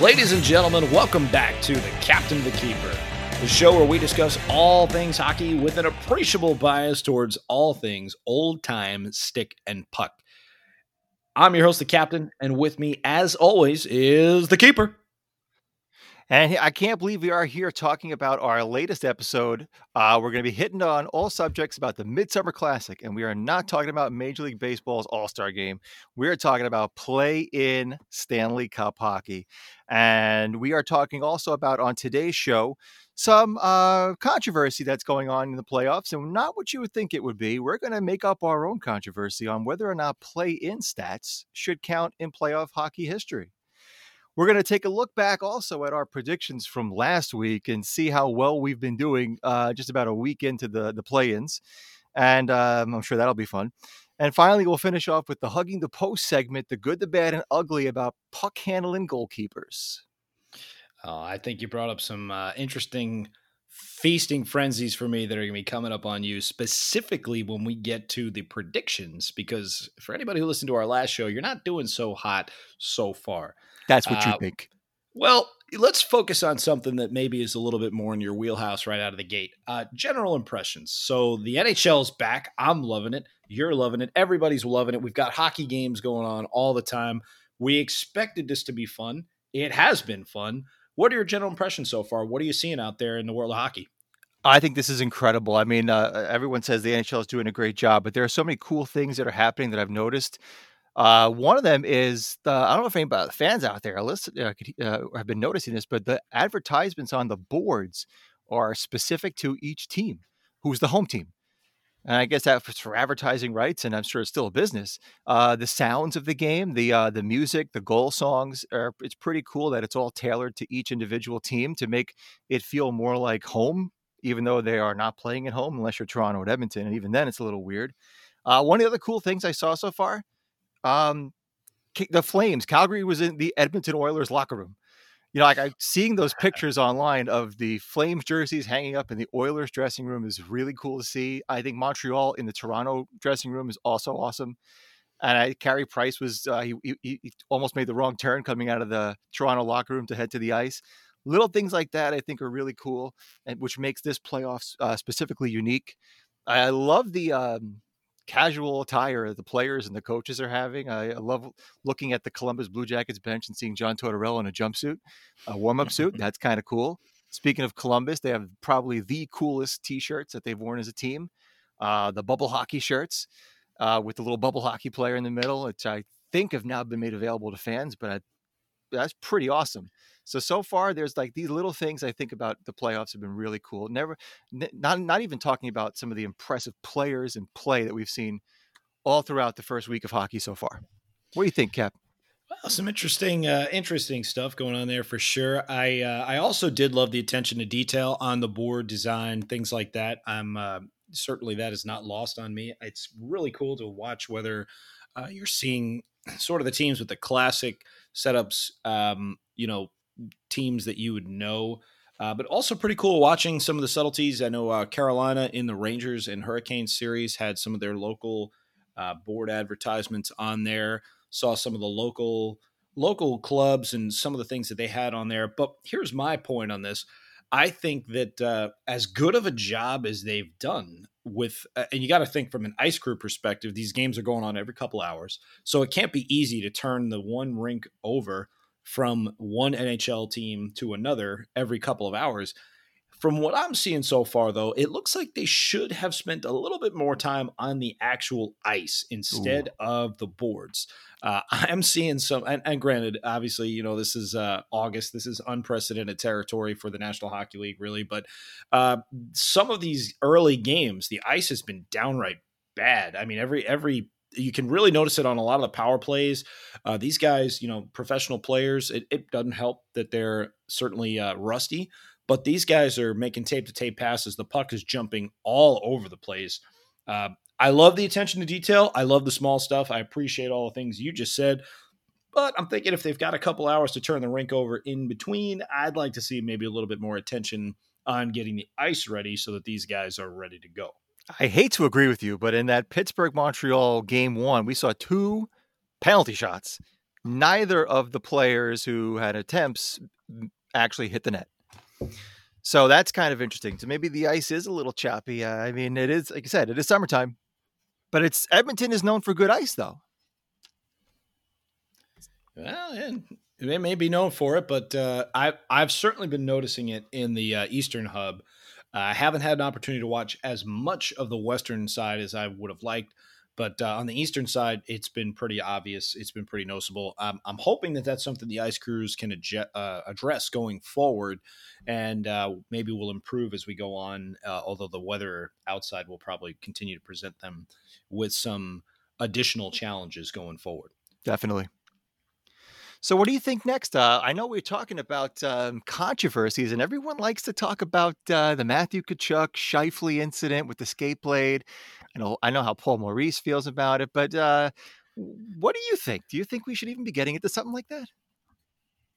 Ladies and gentlemen, welcome back to the Captain the Keeper, the show where we discuss all things hockey with an appreciable bias towards all things old time stick and puck. I'm your host, the Captain, and with me, as always, is the Keeper. And I can't believe we are here talking about our latest episode. Uh, we're going to be hitting on all subjects about the Midsummer Classic, and we are not talking about Major League Baseball's All Star game. We are talking about play in Stanley Cup hockey. And we are talking also about on today's show some uh, controversy that's going on in the playoffs, and not what you would think it would be. We're going to make up our own controversy on whether or not play in stats should count in playoff hockey history. We're going to take a look back also at our predictions from last week and see how well we've been doing uh, just about a week into the, the play ins. And um, I'm sure that'll be fun. And finally, we'll finish off with the Hugging the Post segment the good, the bad, and ugly about puck handling goalkeepers. Oh, I think you brought up some uh, interesting feasting frenzies for me that are going to be coming up on you specifically when we get to the predictions because for anybody who listened to our last show you're not doing so hot so far that's what you uh, think. Well, let's focus on something that maybe is a little bit more in your wheelhouse right out of the gate. Uh, general impressions. So the NHL's back. I'm loving it. You're loving it. Everybody's loving it. We've got hockey games going on all the time. We expected this to be fun. It has been fun. What are your general impressions so far? What are you seeing out there in the world of hockey? I think this is incredible. I mean, uh, everyone says the NHL is doing a great job, but there are so many cool things that are happening that I've noticed. Uh, one of them is the I don't know if any fans out there listen, uh, uh, have been noticing this, but the advertisements on the boards are specific to each team. Who's the home team? And I guess that's for advertising rights, and I'm sure it's still a business. Uh, the sounds of the game, the uh, the music, the goal songs are. It's pretty cool that it's all tailored to each individual team to make it feel more like home, even though they are not playing at home, unless you're Toronto or Edmonton, and even then it's a little weird. Uh, one of the other cool things I saw so far um, the Flames. Calgary was in the Edmonton Oilers locker room. You know, like I seeing those pictures online of the Flames jerseys hanging up in the Oilers dressing room is really cool to see. I think Montreal in the Toronto dressing room is also awesome. And I, Carey Price was uh, he, he, he almost made the wrong turn coming out of the Toronto locker room to head to the ice. Little things like that I think are really cool, and which makes this playoffs uh, specifically unique. I love the um, casual attire that the players and the coaches are having. I, I, love looking at the Columbus Blue Jackets bench and seeing John Tortorella in a jumpsuit, a warm up suit. That's kind of cool. Speaking of Columbus, they have probably the coolest T-shirts that they've worn as a team. Uh, the bubble hockey shirts uh, with the little bubble hockey player in the middle, which I think have now been made available to fans, but I, that's pretty awesome. So so far, there's like these little things I think about the playoffs have been really cool. Never, not not even talking about some of the impressive players and play that we've seen all throughout the first week of hockey so far. What do you think, Cap? Well, some interesting, uh, interesting stuff going on there for sure. I uh, I also did love the attention to detail on the board design, things like that. I'm uh, certainly that is not lost on me. It's really cool to watch whether uh, you're seeing sort of the teams with the classic setups, um, you know, teams that you would know. Uh, but also pretty cool watching some of the subtleties. I know uh, Carolina in the Rangers and Hurricanes series had some of their local uh, board advertisements on there. Saw some of the local local clubs and some of the things that they had on there. But here's my point on this: I think that uh, as good of a job as they've done with, uh, and you got to think from an ice crew perspective, these games are going on every couple hours, so it can't be easy to turn the one rink over from one NHL team to another every couple of hours. From what I'm seeing so far, though, it looks like they should have spent a little bit more time on the actual ice instead Ooh. of the boards. Uh, I'm seeing some, and, and, granted, obviously, you know, this is uh, August. This is unprecedented territory for the National Hockey League, really. But uh, some of these early games, the ice has been downright bad. I mean, every every you can really notice it on a lot of the power plays. Uh, these guys, you know, professional players, it, it doesn't help that they're certainly uh, rusty, but these guys are making tape to tape passes. The puck is jumping all over the place. Uh, I love the attention to detail. I love the small stuff. I appreciate all the things you just said. But I'm thinking if they've got a couple hours to turn the rink over in between, I'd like to see maybe a little bit more attention on getting the ice ready so that these guys are ready to go. I hate to agree with you, but in that Pittsburgh Montreal game one, we saw two penalty shots neither of the players who had attempts actually hit the net. So that's kind of interesting. So maybe the ice is a little choppy. Uh, I mean, it is like I said, it is summertime, but it's Edmonton is known for good ice, though. Well, and they may be known for it, but uh, I I've certainly been noticing it in the uh, Eastern Hub. Uh, I haven't had an opportunity to watch as much of the Western side as I would have liked, but uh, on the Eastern side, it's been pretty obvious. It's been pretty noticeable. I'm hoping that that's something the ice crews can adje- uh, address going forward, and uh, maybe will improve as we go on. although the weather outside will probably continue to present them with some additional challenges going forward. Definitely. So, what do you think next? Uh, I know we're talking about um, controversies, and everyone likes to talk about uh, the Matthew Tkachuk Scheifele incident with the skate blade. I know, I know how Paul Maurice feels about it, but uh, what do you think? Do you think we should even be getting into something like that?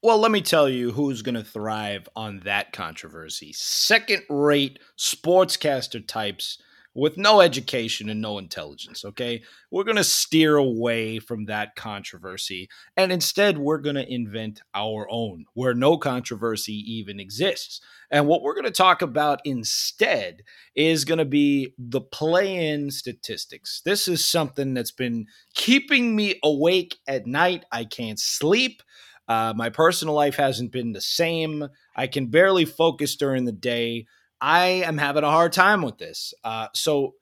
Well, let me tell you who's going to thrive on that controversy. Second rate sportscaster types with no education and no intelligence. Okay. We're going to steer away from that controversy. And instead, we're going to invent our own where no controversy even exists. And what we're going to talk about instead is going to be the play in statistics. This is something that's been keeping me awake at night. I can't sleep. Uh, my personal life hasn't been the same. I can barely focus during the day. I am having a hard time with this. Uh, so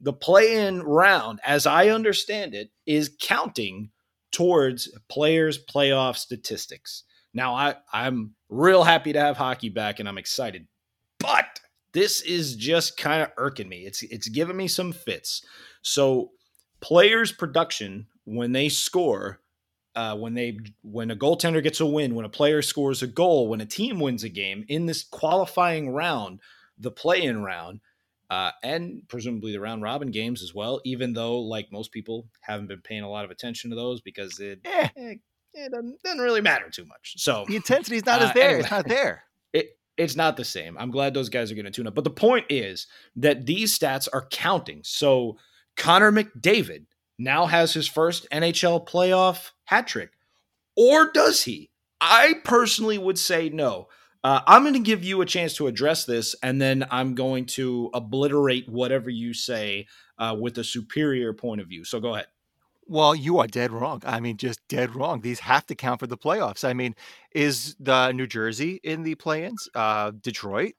the play in round, as I understand it, is counting towards players' playoff statistics. Now, I, I'm real happy to have hockey back and I'm excited, but this is just kind of irking me. It's it's giving me some fits. So players' production when they score, uh, when they when a goaltender gets a win, when a player scores a goal, when a team wins a game in this qualifying round, the play in round, uh, and presumably the round robin games as well, even though, like most people, haven't been paying a lot of attention to those because it, eh. Eh, it doesn't, doesn't, really matter too much. So the intensity is not uh, as there. Anyway, it's not there. It, it's not the same. I'm glad those guys are going to tune up. But the point is that these stats are counting. So Connor McDavid now has his first NHL playoff hat trick. Or does he? I personally would say no. Uh, I'm going to give you a chance to address this, and then I'm going to obliterate whatever you say uh, with a superior point of view. So go ahead. Well, you are dead wrong. I mean, just dead wrong. These have to count for the playoffs. I mean, is the New Jersey in the play-ins? Uh, Detroit,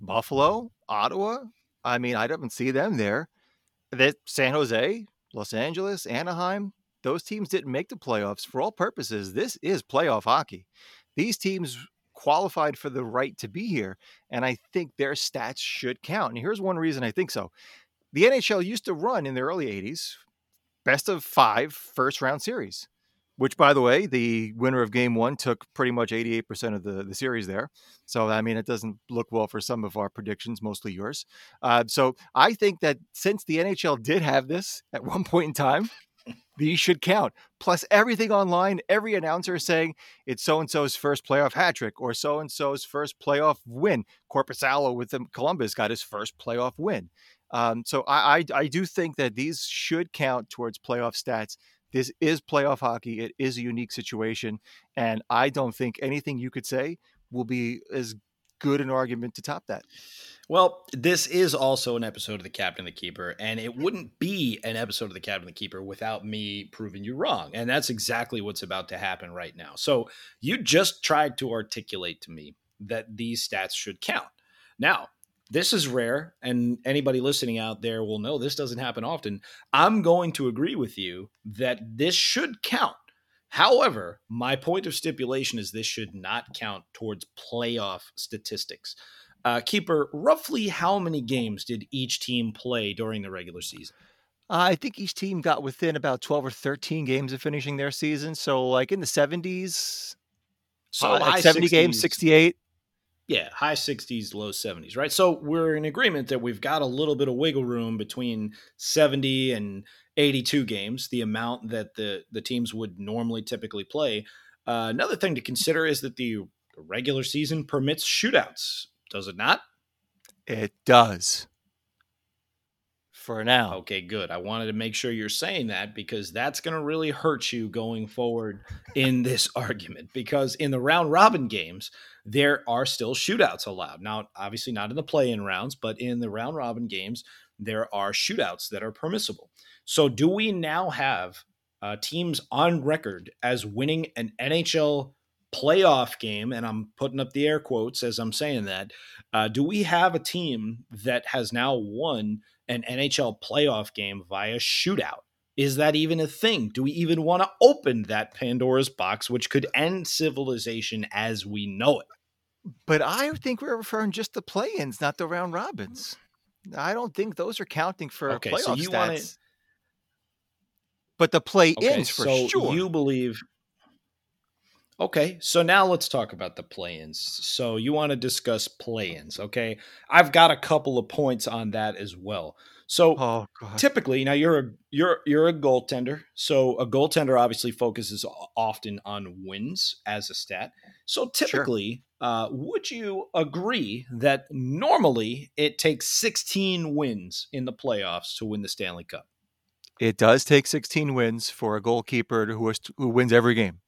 Buffalo, Ottawa. I mean, I don't see them there. That San Jose, Los Angeles, Anaheim. Those teams didn't make the playoffs for all purposes. This is playoff hockey. These teams qualified for the right to be here. And I think their stats should count. And here's one reason I think so. The NHL used to run in the early 80s best of five first round series, which, by the way, the winner of game one took pretty much 88% of the, the series there. So, I mean, it doesn't look well for some of our predictions, mostly yours. Uh, so, I think that since the NHL did have this at one point in time, these should count. Plus, everything online, every announcer is saying it's so and so's first playoff hat trick or so and so's first playoff win. Korpisalo with the Columbus got his first playoff win. Um, so I, I, I do think that these should count towards playoff stats. This is playoff hockey. It is a unique situation, and I don't think anything you could say will be as good an argument to top that. Well, this is also an episode of The Captain the Keeper, and it wouldn't be an episode of The Captain the Keeper without me proving you wrong. And that's exactly what's about to happen right now. So you just tried to articulate to me that these stats should count. Now, this is rare, and anybody listening out there will know this doesn't happen often. I'm going to agree with you that this should count. However, my point of stipulation is this should not count towards playoff statistics. Uh, Keeper, roughly how many games did each team play during the regular season? I think each team got within about 12 or 13 games of finishing their season. So, like in the 70s, so uh, like 70 60s, games, 68. Yeah, high 60s, low 70s, right? So, we're in agreement that we've got a little bit of wiggle room between 70 and 82 games, the amount that the, the teams would normally typically play. Uh, another thing to consider is that the regular season permits shootouts does it not? It does. for now. Okay, good. I wanted to make sure you're saying that because that's going to really hurt you going forward in this argument. Because in the round robin games, there are still shootouts allowed. Now, obviously, not in the play in rounds, but in the round robin games, there are shootouts that are permissible. So, do we now have uh, teams on record as winning an NHL playoff game? And I'm putting up the air quotes as I'm saying that. Uh, do we have a team that has now won an NHL playoff game via shootout? Is that even a thing? Do we even want to open that Pandora's box, which could end civilization as we know it? But I think we're referring just to play-ins, not the round robins. I don't think those are counting for okay, playoff so you stats. Wanna... But the play-ins okay, for so sure. You believe Okay, so now let's talk about the play-ins. So you want to discuss play-ins, okay? I've got a couple of points on that as well. So oh, typically, now you're a you're you're a goaltender. So a goaltender obviously focuses often on wins as a stat. So typically, sure. uh, would you agree that normally it takes 16 wins in the playoffs to win the Stanley Cup? It does take 16 wins for a goalkeeper who is, who wins every game.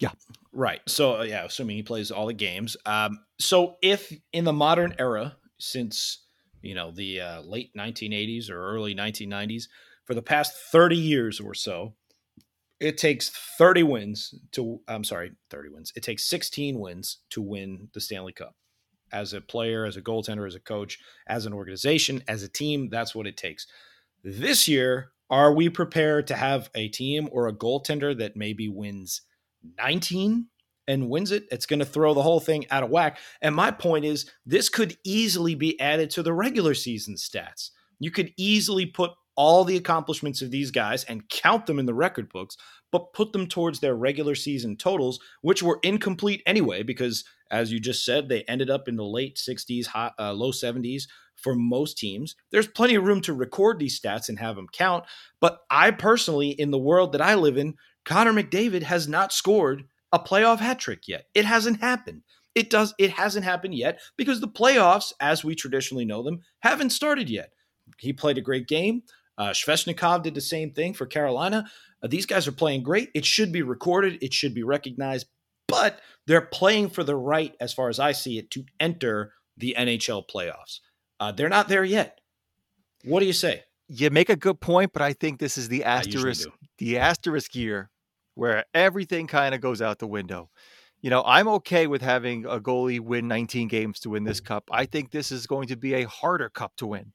Yeah. Right. So uh, yeah, assuming he plays all the games. Um, so if in the modern era, since you know the uh, late 1980s or early 1990s, for the past 30 years or so, it takes 30 wins to. I'm sorry, 30 wins. It takes 16 wins to win the Stanley Cup. As a player, as a goaltender, as a coach, as an organization, as a team, that's what it takes. This year, are we prepared to have a team or a goaltender that maybe wins 19 and wins it, it's going to throw the whole thing out of whack. And my point is, this could easily be added to the regular season stats. You could easily put all the accomplishments of these guys and count them in the record books, but put them towards their regular season totals, which were incomplete anyway, because as you just said, they ended up in the late 60s, high, uh, low 70s for most teams. There's plenty of room to record these stats and have them count. But I personally, in the world that I live in, Connor McDavid has not scored a playoff hat trick yet. It hasn't happened. It does. It hasn't happened yet because the playoffs, as we traditionally know them, haven't started yet. He played a great game. Uh, Svechnikov did the same thing for Carolina. Uh, these guys are playing great. It should be recorded. It should be recognized. But they're playing for the right, as far as I see it, to enter the NHL playoffs. Uh, they're not there yet. What do you say? you make a good point, but I think this is the asterisk the asterisk year where everything kind of goes out the window. You know, I'm okay with having a goalie win 19 games to win this cup. I think this is going to be a harder cup to win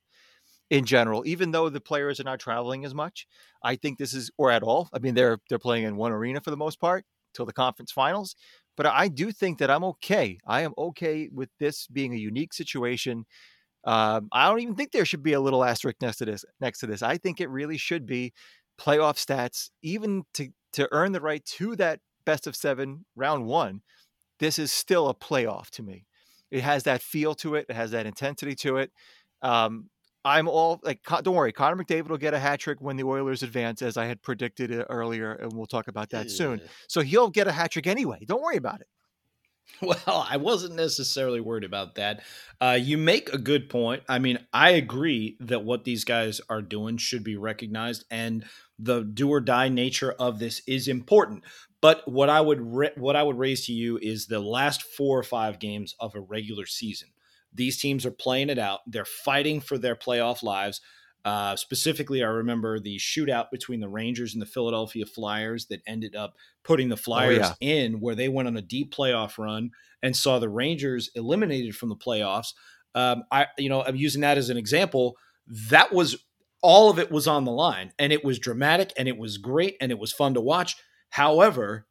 in general, even though the players are not traveling as much. I think this is or at all. I mean, they're they're playing in one arena for the most part till the conference finals. But I do think that I'm okay. I am okay with this being a unique situation um, I don't even think there should be a little asterisk next to this. Next to this, I think it really should be playoff stats, even to to earn the right to that best of seven round one. This is still a playoff to me. It has that feel to it. It has that intensity to it. Um, I'm all like, don't worry, Connor McDavid will get a hat trick when the Oilers advance, as I had predicted uh, earlier, and we'll talk about that yeah. soon. So he'll get a hat trick anyway. Don't worry about it. Well, I wasn't necessarily worried about that. Uh, you make a good point. I mean, I agree that what these guys are doing should be recognized, and the do or die nature of this is important. But what I would re- what I would raise to you is the last four or five games of a regular season. These teams are playing it out. They're fighting for their playoff lives. Uh, specifically, I remember the shootout between the Rangers and the Philadelphia Flyers that ended up putting the oh, Flyers oh, yeah. in, where they went on a deep playoff run and saw the Rangers eliminated from the playoffs. Um, I, you know, I'm using that as an example. That was all of it was on the line, and it was dramatic, and it was great, and it was fun to watch. However,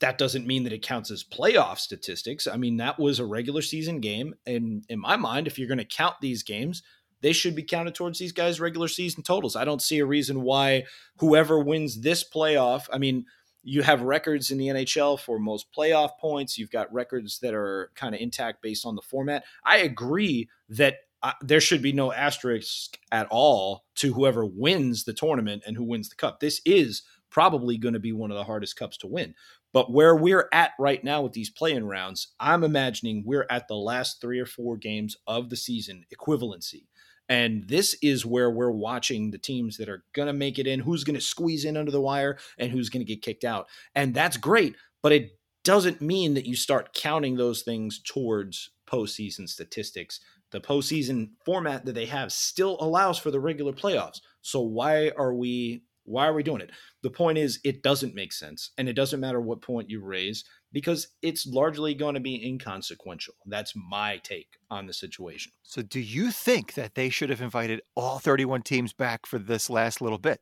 that doesn't mean that it counts as playoff statistics. I mean, that was a regular season game, and in my mind, if you're going to count these games they should be counted towards these guys' regular season totals. I don't see a reason why whoever wins this playoff, I mean, you have records in the NHL for most playoff points. You've got records that are kind of intact based on the format. I agree that uh, there should be no asterisk at all to whoever wins the tournament and who wins the cup. This is probably going to be one of the hardest cups to win. But where we're at right now with these play in rounds, I'm imagining we're at the last three or four games of the season equivalency. And this is where we're watching the teams that are going to make it in, who's going to squeeze in under the wire, and who's going to get kicked out. And that's great, but it doesn't mean that you start counting those things towards postseason statistics. The postseason format that they have still allows for the regular playoffs. So why are we why are we doing it? The point is, it doesn't make sense. And it doesn't matter what point you raise because it's largely going to be inconsequential. That's my take on the situation. So, do you think that they should have invited all 31 teams back for this last little bit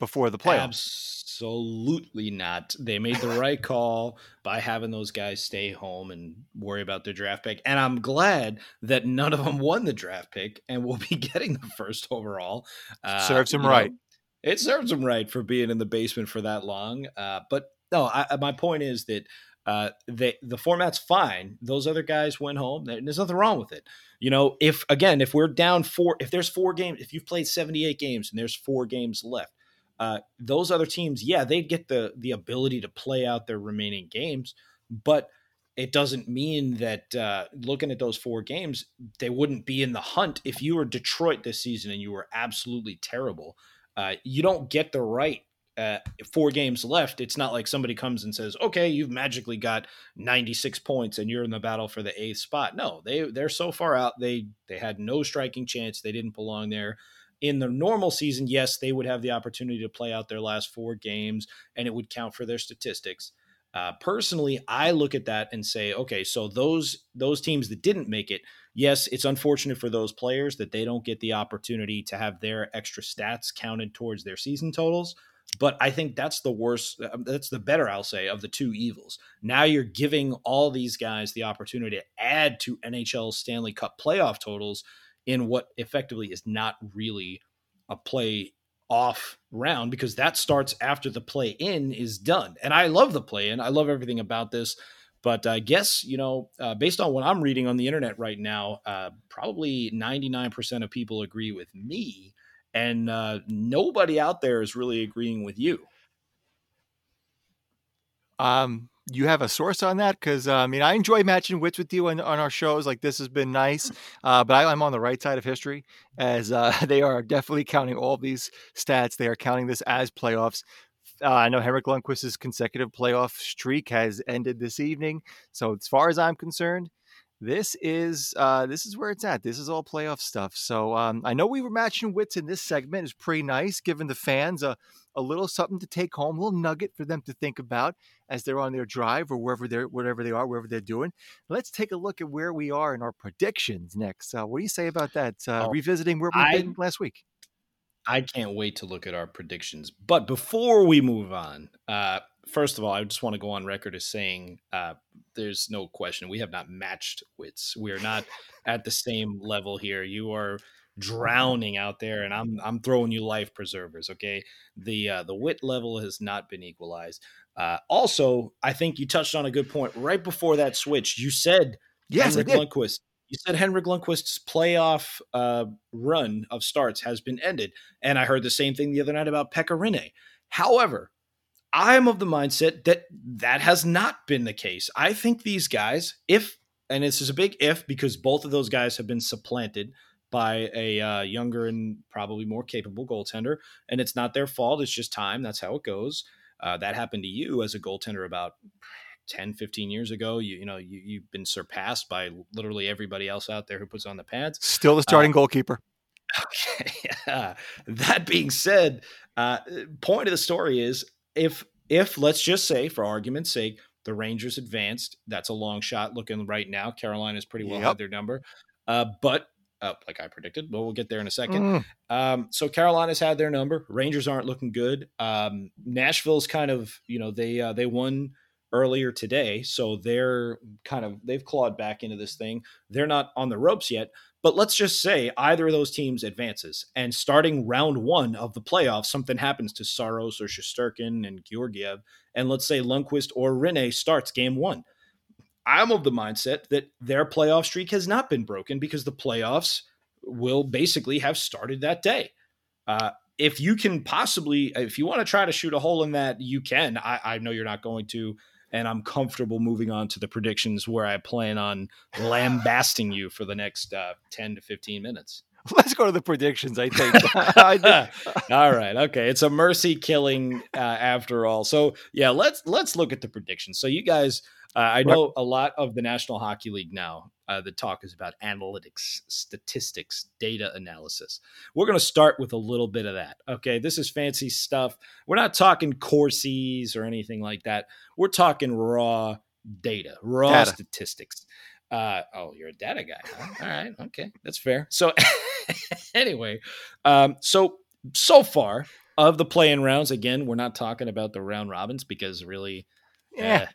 before the playoffs? Absolutely not. They made the right call by having those guys stay home and worry about their draft pick. And I'm glad that none of them won the draft pick and will be getting the first overall. Uh, Serves them right. Know, it serves him right for being in the basement for that long. Uh, but no, I, my point is that uh, they, the format's fine. Those other guys went home. There's nothing wrong with it. You know, if again, if we're down four, if there's four games, if you've played 78 games and there's four games left, uh, those other teams, yeah, they'd get the the ability to play out their remaining games, but it doesn't mean that uh, looking at those four games, they wouldn't be in the hunt. If you were Detroit this season and you were absolutely terrible, uh, you don't get the right uh, four games left. It's not like somebody comes and says, "Okay, you've magically got 96 points and you're in the battle for the eighth spot." No, they they're so far out. They they had no striking chance. They didn't belong there. In the normal season, yes, they would have the opportunity to play out their last four games, and it would count for their statistics. Uh, personally, I look at that and say, okay, so those those teams that didn't make it, yes, it's unfortunate for those players that they don't get the opportunity to have their extra stats counted towards their season totals. But I think that's the worst. Uh, that's the better, I'll say, of the two evils. Now you're giving all these guys the opportunity to add to NHL Stanley Cup playoff totals in what effectively is not really a play off round because that starts after the play in is done. And I love the play in. I love everything about this. But I guess, you know, uh, based on what I'm reading on the internet right now, uh, probably 99% of people agree with me. And uh, nobody out there is really agreeing with you. Um, you have a source on that? Because uh, I mean, I enjoy matching wits with you on, on our shows. Like this has been nice, uh, but I, am on the right side of history, as uh, they are definitely counting all these stats. They are counting this as playoffs. Uh, I know Henrik Lundqvist's consecutive playoff streak has ended this evening. So as far as I'm concerned, this is uh, this is where it's at. This is all playoff stuff. So um, I know we were matching wits in this segment. It's pretty nice, giving the fans a, a little something to take home, a little nugget for them to think about as they're on their drive or wherever they're whatever they are, wherever they're doing. Let's take a look at where we are in our predictions next. Uh, what do you say about that? Uh, oh, revisiting where we've been last week. I can't wait to look at our predictions. But before we move on, uh, first of all, I just want to go on record as saying uh, there's no question we have not matched wits. We are not at the same level here. You are drowning out there, and I'm I'm throwing you life preservers. Okay, the uh, the wit level has not been equalized. Uh, also, I think you touched on a good point right before that switch. You said yes, Henrik Lundqvist. You said Henrik Lundqvist's playoff uh, run of starts has been ended, and I heard the same thing the other night about Pekka Rinne. However, I'm of the mindset that that has not been the case. I think these guys, if and this is a big if because both of those guys have been supplanted by a uh, younger and probably more capable goaltender, and it's not their fault. It's just time. That's how it goes. Uh, that happened to you as a goaltender about 10, 15 years ago. You, you know, you, you've been surpassed by literally everybody else out there who puts on the pads. Still the starting uh, goalkeeper. Okay. Yeah. That being said, uh, point of the story is if if let's just say for argument's sake the Rangers advanced, that's a long shot looking right now. Carolina's pretty well yep. had their number, uh, but uh, like I predicted, but we'll get there in a second. Mm. Um, so Carolina's had their number. Rangers aren't looking good. Um, Nashville's kind of you know they uh, they won earlier today, so they're kind of they've clawed back into this thing. They're not on the ropes yet, but let's just say either of those teams advances, and starting round one of the playoffs, something happens to Saros or Shesterkin and Georgiev, and let's say Lundqvist or Rinne starts game one. I'm of the mindset that their playoff streak has not been broken because the playoffs will basically have started that day. Uh, if you can possibly, if you want to try to shoot a hole in that, you can. I, I know you're not going to and I'm comfortable moving on to the predictions where I plan on lambasting you for the next uh, 10 to 15 minutes. Let's go to the predictions. I think. all right. Okay. It's a mercy killing uh, after all. So yeah, let's let's look at the predictions. So you guys, uh, I know a lot of the National Hockey League now. Uh, the talk is about analytics, statistics, data analysis. We're going to start with a little bit of that. Okay, this is fancy stuff. We're not talking Corsis or anything like that. We're talking raw data, raw data. statistics. Uh, oh, you're a data guy. Huh? All right, okay, that's fair. So, anyway, um, so so far of the play in rounds, again, we're not talking about the round robins because really, yeah, eh,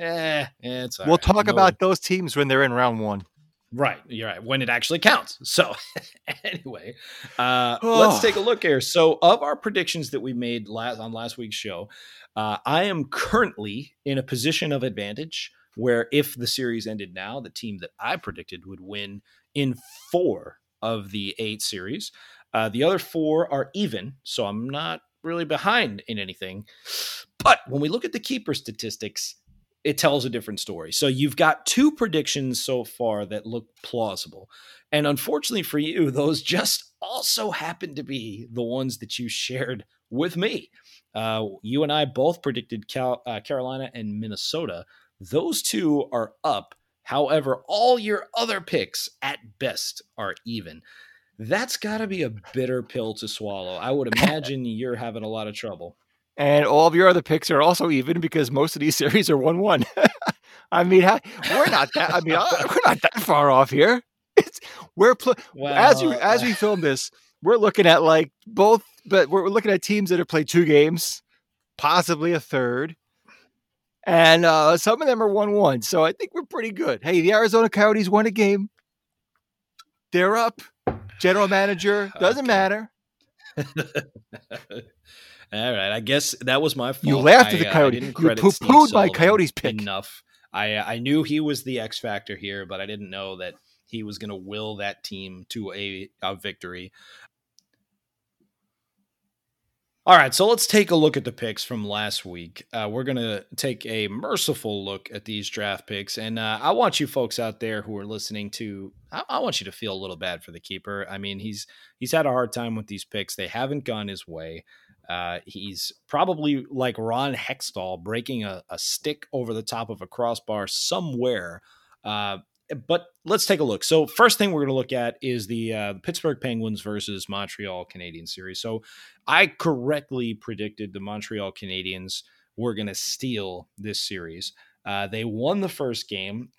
eh, it's we'll right. talk no. about those teams when they're in round one. Right, you're right. When it actually counts. So, anyway, uh, oh. let's take a look here. So, of our predictions that we made last on last week's show, uh, I am currently in a position of advantage where if the series ended now, the team that I predicted would win in four of the eight series. Uh, the other four are even, so I'm not really behind in anything. But when we look at the keeper statistics, it tells a different story. So you've got two predictions so far that look plausible. And unfortunately for you, those just also happen to be the ones that you shared with me. Uh, you and I both predicted Cal- uh, Carolina and Minnesota those two are up. However, all your other picks at best are even. That's got to be a bitter pill to swallow. I would imagine you're having a lot of trouble. And all of your other picks are also even because most of these series are 1 1. I mean, we're not that. I mean, uh, we're not that far off here. It's we're pl- as you as we film this, we're looking at like both, but we're looking at teams that have played two games, possibly a third and uh, some of them are one-one. So I think we're pretty good. Hey, the Arizona Coyotes won a game. They're up. General manager doesn't okay. matter. All right, I guess that was my fault. You laughed at the Coyotes. you poo-pooed my Coyotes pick enough. I I knew he was the X factor here, but I didn't know that he was going to will that team to a, a victory. All right, so let's take a look at the picks from last week. Uh, we're going to take a merciful look at these draft picks. And uh, I want you folks out there who are listening to, I, I, want you to feel a little bad for the keeper. I mean, he's he's had a hard time with these picks. They haven't gone his way. Uh, he's probably like Ron Hextall breaking a, a, stick over the top of a crossbar somewhere uh, but let's take a look. So first thing we're going to look at is the uh, Pittsburgh Penguins versus Montreal Canadiens series. So I correctly predicted the Montreal Canadiens were going to steal this series. Uh, they won the first game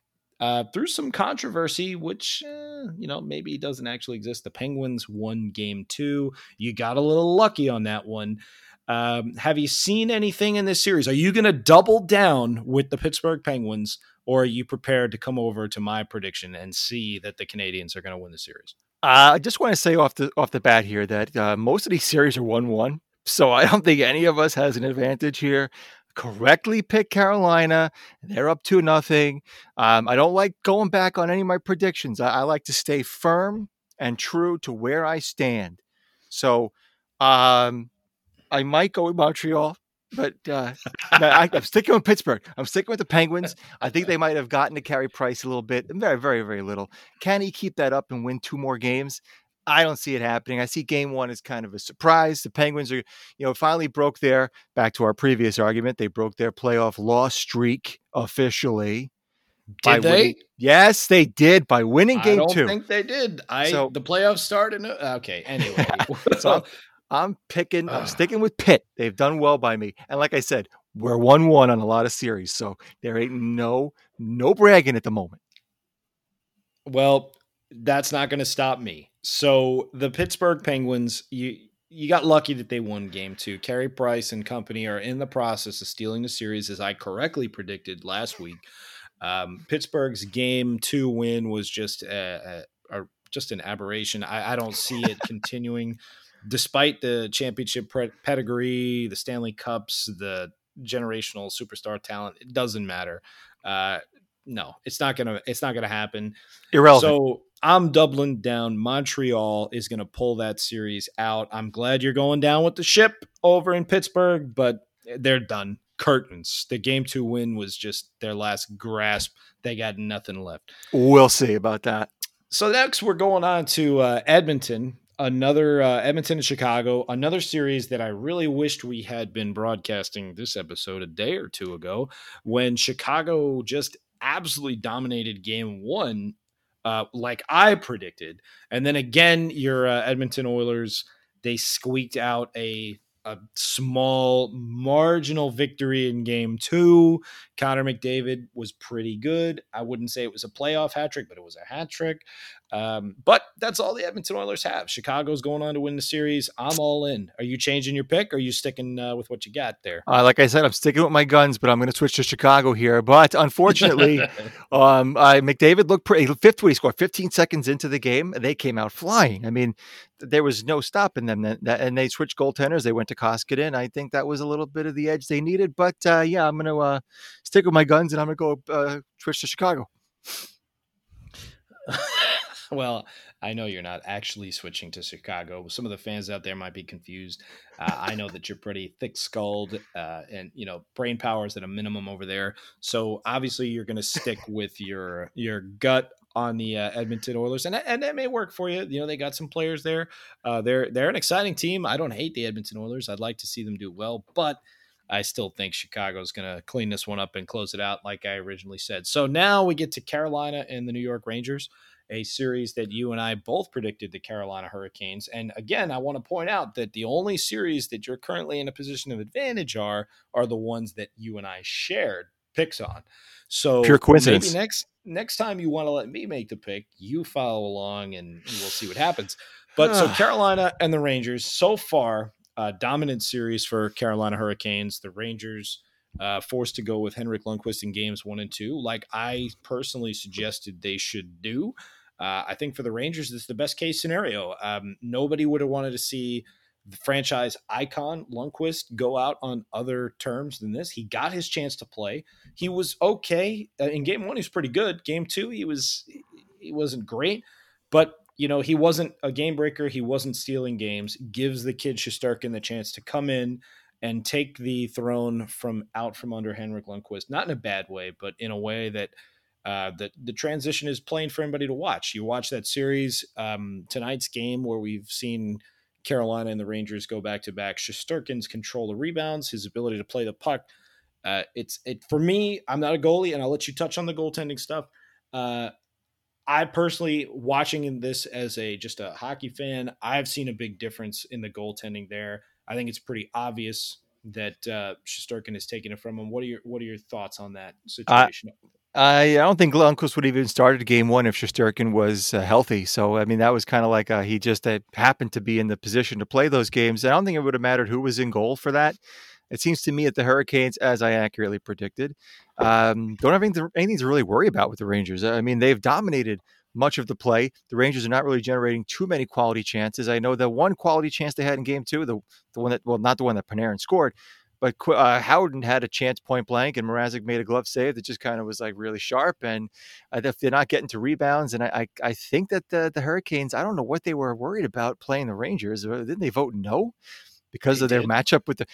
uh, through some controversy, which eh, you know maybe doesn't actually exist. The Penguins won game two. You got a little lucky on that one. Um, have you seen anything in this series? Are you going to double down with the Pittsburgh Penguins? or are you prepared to come over to my prediction and see that the Canadiens are going to win the series? Uh, I just want to say off the off the bat here that uh, most of these series are one one, so I don't think any of us has an advantage here. Correctly pick Carolina; they're up to nothing. Um, I don't like going back on any of my predictions. I, I like to stay firm and true to where I stand. So, um, I might go with Montreal but uh, I, am sticking with Pittsburgh. I'm sticking with the Penguins. I think they might have gotten to Carey Price a little bit, very, very, very little. Can he keep that up and win two more games? I don't see it happening. I see game one as kind of a surprise. The Penguins are, you know, finally broke their, back to our previous argument, they broke their playoff loss streak officially. Did they? Winning. Yes, they did by winning game two. I don't two. think they did. I so, the playoffs started. Okay, anyway. so I'm picking, I'm ah. sticking with Pitt. They've done well by me. And like I said, we're 1 1 on a lot of series. So there ain't no, no bragging at the moment. Well, that's not going to stop me. So the Pittsburgh Penguins, you, you got lucky that they won game two. Carey Price and company are in the process of stealing the series, as I correctly predicted last week. Um, Pittsburgh's game two win was just a, a, a just an aberration. I, I don't see it continuing despite the championship pedigree, the Stanley Cups, the generational superstar talent, it doesn't matter. Uh, no, it's not gonna. It's not gonna happen. Irrelevant. So I'm doubling down. Montreal is gonna pull that series out. I'm glad you're going down with the ship over in Pittsburgh, but they're done. curtains. The game two win was just their last grasp. They got nothing left. We'll see about that. So next, we're going on to uh, Edmonton, another uh, Edmonton and Chicago, another series that I really wished we had been broadcasting this episode a day or two ago when Chicago just absolutely dominated game one, uh, like I predicted. And then again, your uh, Edmonton Oilers, they squeaked out a a small marginal victory in game two. Connor McDavid was pretty good. I wouldn't say it was a playoff hat trick, but it was a hat trick. Um, but that's all the Edmonton Oilers have. Chicago's going on to win the series. I'm all in. Are you changing your pick? Or are you sticking uh, with what you got there? Uh, like I said, I'm sticking with my guns, but I'm going to switch to Chicago here. But unfortunately, um, I, McDavid looked pretty. Fifth, he scored 15 seconds into the game, they came out flying. I mean, there was no stopping them. And they switched goaltenders. They went to Koskinen. I think that was a little bit of the edge they needed. But uh, yeah, I'm going to uh, stick with my guns, and I'm going to go uh, switch to Chicago. well, I know you're not actually switching to Chicago. Some of the fans out there might be confused. Uh, I know that you're pretty thick skulled uh, and, you know, brain power is at a minimum over there. So obviously you're going to stick with your your gut on the uh, Edmonton Oilers, and and that may work for you. You know, they got some players there. Uh, they're they're an exciting team. I don't hate the Edmonton Oilers. I'd like to see them do well, but I still think Chicago's going to clean this one up and close it out, like I originally said. So now we get to Carolina and the New York Rangers a series that you and I both predicted the Carolina Hurricanes. And again, I want to point out that the only series that you're currently in a position of advantage are are the ones that you and I shared picks on. So pure coincidence. Maybe next next time you want to let me make the pick, you follow along and we'll see what happens. But so Carolina and the Rangers so far, uh, dominant series for Carolina Hurricanes. The Rangers uh, forced to go with Henrik Lundqvist in games one and two, like I personally suggested they should do. Uh, I think for the Rangers, this is the best case scenario. Um, nobody would have wanted to see the franchise icon Lundqvist go out on other terms than this. He got his chance to play. He was okay uh, in game one. He was pretty good. Game two, he was he wasn't great, but you know he wasn't a game breaker. He wasn't stealing games. Gives the kid Shesterkin the chance to come in and take the throne from out from under Henrik Lundqvist. Not in a bad way, but in a way that uh, the the transition is plain for anybody to watch. You watch that series um, tonight's game where we've seen Carolina and the Rangers go back to back. Shesterkin's control the rebounds, his ability to play the puck. Uh, it's it for me. I'm not a goalie, and I'll let you touch on the goaltending stuff. Uh, I personally watching this as a just a hockey fan, I've seen a big difference in the goaltending there. I think it's pretty obvious that uh, Shesterkin is taking it from him. What are your What are your thoughts on that situation? I, I don't think Lundqvist would have even started game one if Shesterkin was uh, healthy. So, I mean, that was kind of like uh, he just uh, happened to be in the position to play those games. I don't think it would have mattered who was in goal for that. It seems to me that the Hurricanes, as I accurately predicted, um, don't have anything, anything to really worry about with the Rangers. I mean, they've dominated much of the play. The Rangers are not really generating too many quality chances. I know the one quality chance they had in game two, the, the one that, well, not the one that Panarin scored, but uh, Howden had a chance point blank, and Mrazek made a glove save that just kind of was like really sharp. And uh, if they're not getting to rebounds, and I, I, I, think that the, the Hurricanes, I don't know what they were worried about playing the Rangers. Uh, didn't they vote no because they of their did. matchup with the?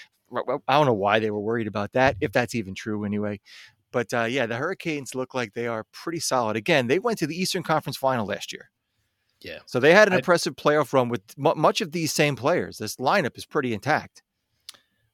I don't know why they were worried about that, if that's even true anyway. But uh, yeah, the Hurricanes look like they are pretty solid. Again, they went to the Eastern Conference Final last year. Yeah. So they had an I, impressive playoff run with m- much of these same players. This lineup is pretty intact.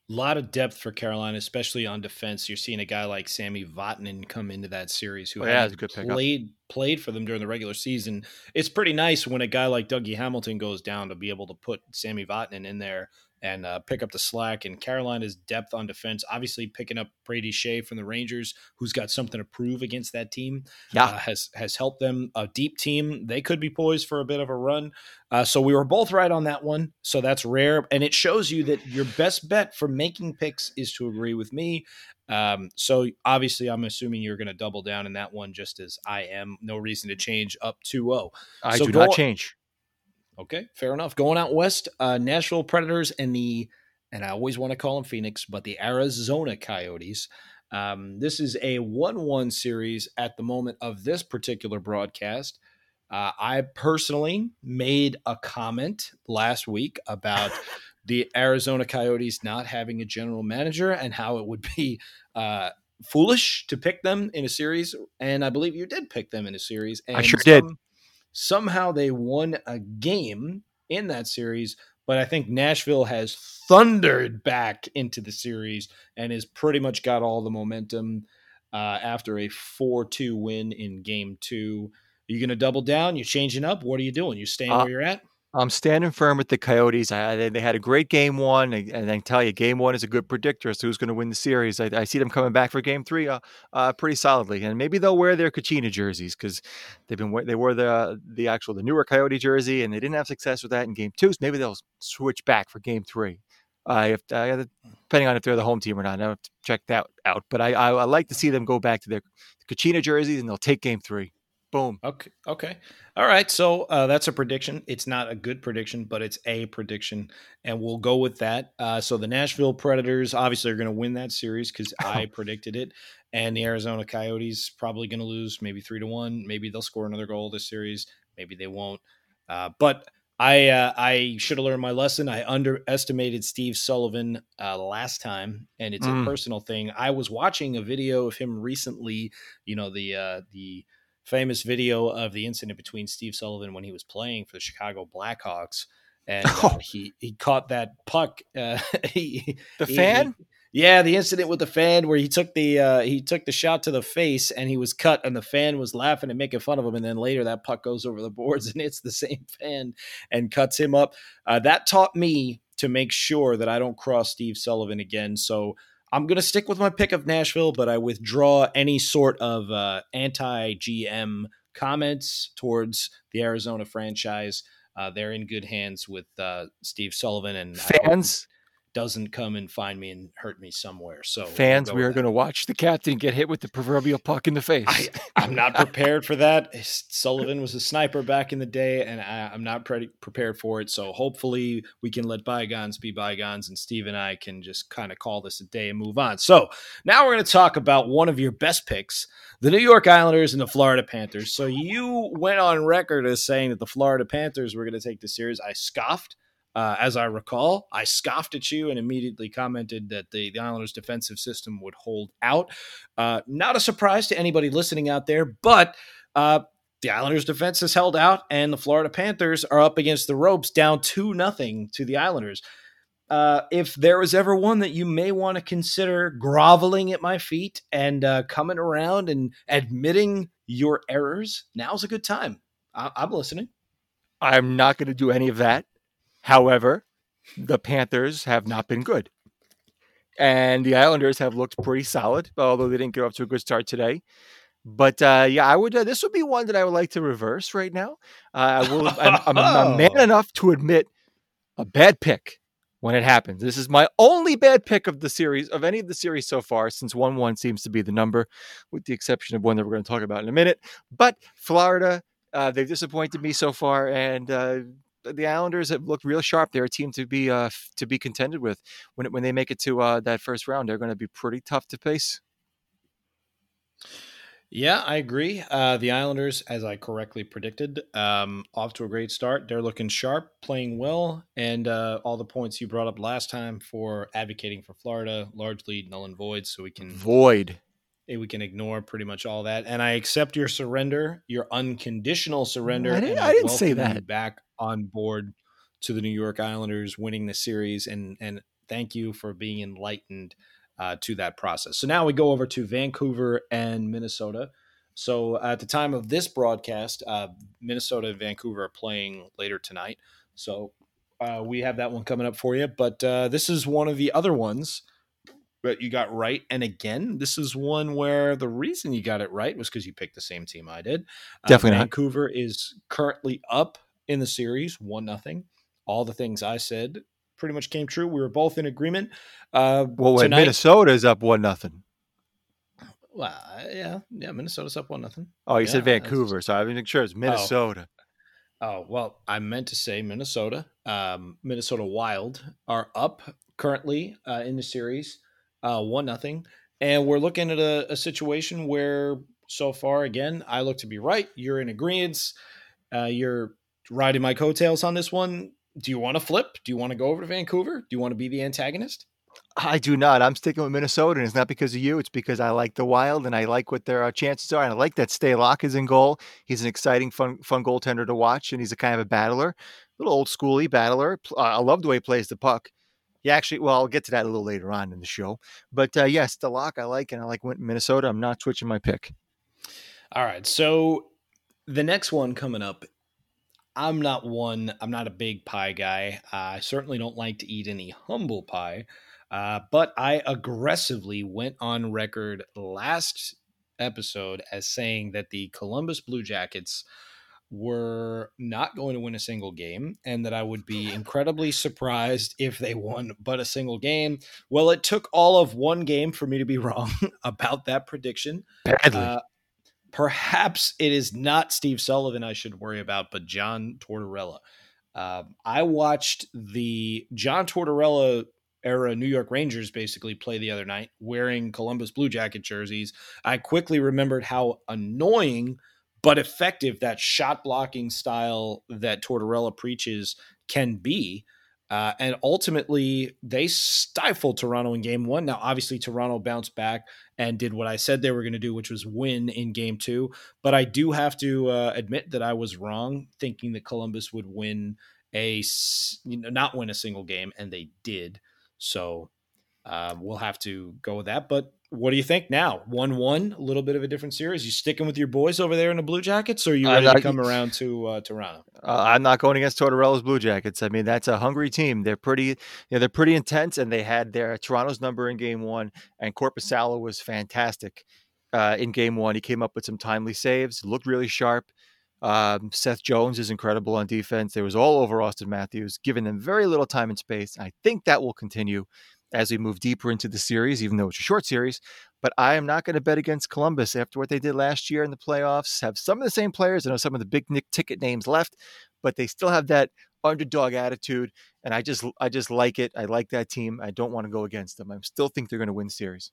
A lot of depth for Carolina, especially on defense. You're seeing a guy like Sami Vatanen come into that series who oh, yeah, good played played for them during the regular season. It's pretty nice when a guy like Dougie Hamilton goes down to be able to put Sami Vatanen in there and uh, pick up the slack. And Carolina's depth on defense, obviously picking up Brady Skjei from the Rangers, who's got something to prove against that team, yeah. Uh, has has helped them. A deep team, they could be poised for a bit of a run. Uh, so we were both right on that one. So that's rare, and it shows you that your best bet for making picks is to agree with me. Um, so obviously, I'm assuming you're going to double down in that one, just as I am. No reason to change up 2-0. I so do not change. Okay, fair enough. Going out west, uh, Nashville Predators and the, and I always want to call them Phoenix, but the Arizona Coyotes. Um, this is a 1 1 series at the moment of this particular broadcast. Uh, I personally made a comment last week about the Arizona Coyotes not having a general manager and how it would be uh, foolish to pick them in a series. And I believe you did pick them in a series. And I sure did. Somehow they won a game in that series, but I think Nashville has thundered back into the series and has pretty much got all the momentum uh, after a 4 2 win in game two. Are you going to double down? You're changing up? What are you doing? You staying uh, where you're at? I'm standing firm with the Coyotes. I, they had a great game one, and I tell you, game one is a good predictor as to who's going to win the series. I, I, see them coming back for game three uh, uh, pretty solidly, and maybe they'll wear their Kachina jerseys because they've been they wore the the actual the newer Coyote jersey, and they didn't have success with that in game two. So maybe they'll switch back for game three. Uh, uh, depending on if they're the home team or not, I have to check that out. But I, I, I like to see them go back to their Kachina jerseys, and they'll take game three. Boom. Okay. Okay. All right. So uh, that's a prediction. It's not a good prediction, but it's a prediction, and we'll go with that. Uh, so the Nashville Predators obviously are going to win that series because I predicted it, and the Arizona Coyotes probably going to lose, maybe three to one. Maybe they'll score another goal this series. Maybe they won't. Uh, but I uh, I should have learned my lesson. I underestimated Steve Sullivan uh, last time, and it's mm. a personal thing. I was watching a video of him recently. You know the uh, the famous video of the incident between Steve Sullivan when he was playing for the Chicago Blackhawks, and uh, oh. he he caught that puck. Uh, he, the he, fan. He, yeah, the incident with the fan where he took the uh, he took the shot to the face and he was cut, and the fan was laughing and making fun of him. And then later, that puck goes over the boards and hits the same fan and cuts him up. Uh, that taught me to make sure that I don't cross Steve Sullivan again. So I'm going to stick with my pick of Nashville, but I withdraw any sort of uh, anti GM comments towards the Arizona franchise. Uh, they're in good hands with uh, Steve Sullivan and fans doesn't come and find me and hurt me somewhere. So fans, we'll we are going to watch the captain get hit with the proverbial puck in the face. I, am not prepared for that. Sullivan was a sniper back in the day, and I, am not pre- prepared for it. So hopefully we can let bygones be bygones, and Steve and I can just kind of call this a day and move on. So now we're going to talk about one of your best picks, the New York Islanders and the Florida Panthers. So you went on record as saying that the Florida Panthers were going to take the series. I scoffed. Uh, as I recall, I scoffed at you and immediately commented that the, the Islanders' defensive system would hold out. Uh, not a surprise to anybody listening out there, but uh, the Islanders' defense has held out, and the Florida Panthers are up against the ropes, down two nothing to the Islanders. Uh, if there was ever one that you may want to consider groveling at my feet and uh, coming around and admitting your errors, now's a good time. I- I'm listening. I'm not going to do any of that. However, the Panthers have not been good. And the Islanders have looked pretty solid, although they didn't get off to a good start today. But uh, yeah, I would. Uh, this would be one that I would like to reverse right now. Uh, I will. I'm, I'm, I'm man enough to admit a bad pick when it happens. This is my only bad pick of the series, of any of the series so far, since 1 1 seems to be the number, with the exception of one that we're going to talk about in a minute. But Florida, uh, they've disappointed me so far, and uh, the Islanders have looked real sharp. They're a team to be uh, to be contended with when when they make it to uh, that first round. They're going to be pretty tough to face. Yeah, I agree. Uh, the Islanders, as I correctly predicted, um, off to a great start. They're looking sharp, playing well, and uh, all the points you brought up last time for advocating for Florida largely null and void. So we can void we can ignore pretty much all that. And I accept your surrender, your unconditional surrender. I didn't, I didn't say that. Back on board to the New York Islanders winning the series, and and thank you for being enlightened uh, to that process. So now we go over to Vancouver and Minnesota. So at the time of this broadcast, uh, Minnesota and Vancouver are playing later tonight. So uh, we have that one coming up for you. But uh, this is one of the other ones that you got right. And again, this is one where the reason you got it right was because you picked the same team I did. Uh, Definitely, uh, Vancouver not. is currently up in the series, one nothing. All the things I said pretty much came true. We were both in agreement. Uh, well, wait, Minnesota is up one nothing. Well, yeah, yeah, Minnesota's up one nothing. Oh, you yeah, said Vancouver, so I wasn't sure it's oh. Minnesota. Oh. oh. well, I meant to say Minnesota. Um, Minnesota Wild are up currently uh, in the series uh, one nothing, and we're looking at a, a, situation where so far again I look to be right. You're in agreement. Uh, you're riding my coattails on this one. do you want to flip? Do you want to go over to Vancouver? Do you want to be the antagonist? I do not. I'm sticking with Minnesota, and it's not because of you. It's because I like the Wild, and I like what their uh, chances are, and I like that Stalock is in goal. He's an exciting, fun, fun goaltender to watch, and he's a kind of a battler, a little old schooly battler. I love the way he plays the puck. Yeah, actually, well, I'll get to that a little later on in the show. But uh, yes, the lock I like, and I like Went Minnesota. I'm not switching my pick. All right, so the next one coming up I'm not one, I'm not a big pie guy. I certainly don't like to eat any humble pie. Uh, but I aggressively went on record last episode as saying that the Columbus Blue Jackets were not going to win a single game and that I would be incredibly surprised if they won but a single game. Well, it took all of one game for me to be wrong about that prediction. Badly. Uh, perhaps it is not Steve Sullivan I should worry about, but John Tortorella. Uh, I watched the John Tortorella era New York Rangers basically play the other night wearing Columbus Blue Jacket jerseys. I quickly remembered how annoying but effective that shot blocking style that Tortorella preaches can be. Uh, and ultimately, they stifled Toronto in game one. Now, obviously, Toronto bounced back and did what I said they were going to do, which was win in game two. But I do have to uh, admit that I was wrong, thinking that Columbus would win a, you know, not win a single game, and they did. So uh, we'll have to go with that. But what do you think now? One one, a little bit of a different series. You sticking with your boys over there in the Blue Jackets, or are you ready not, to come around to uh, Toronto? Uh, I'm not going against Tortorella's Blue Jackets. I mean, that's a hungry team. They're pretty, you know, they're pretty intense, and they had their Toronto's number in Game One, and Korpisalo was fantastic uh, in Game One. He came up with some timely saves, looked really sharp. Um, Seth Jones is incredible on defense. There was all over Auston Matthews, giving them very little time and space. I think that will continue as we move deeper into the series, even though it's a short series. But I am not going to bet against Columbus after what they did last year in the playoffs. Have some of the same players, I know some of the big ticket names left, but they still have that underdog attitude, and I just I just like it. I like that team. I don't want to go against them. I still think they're going to win series.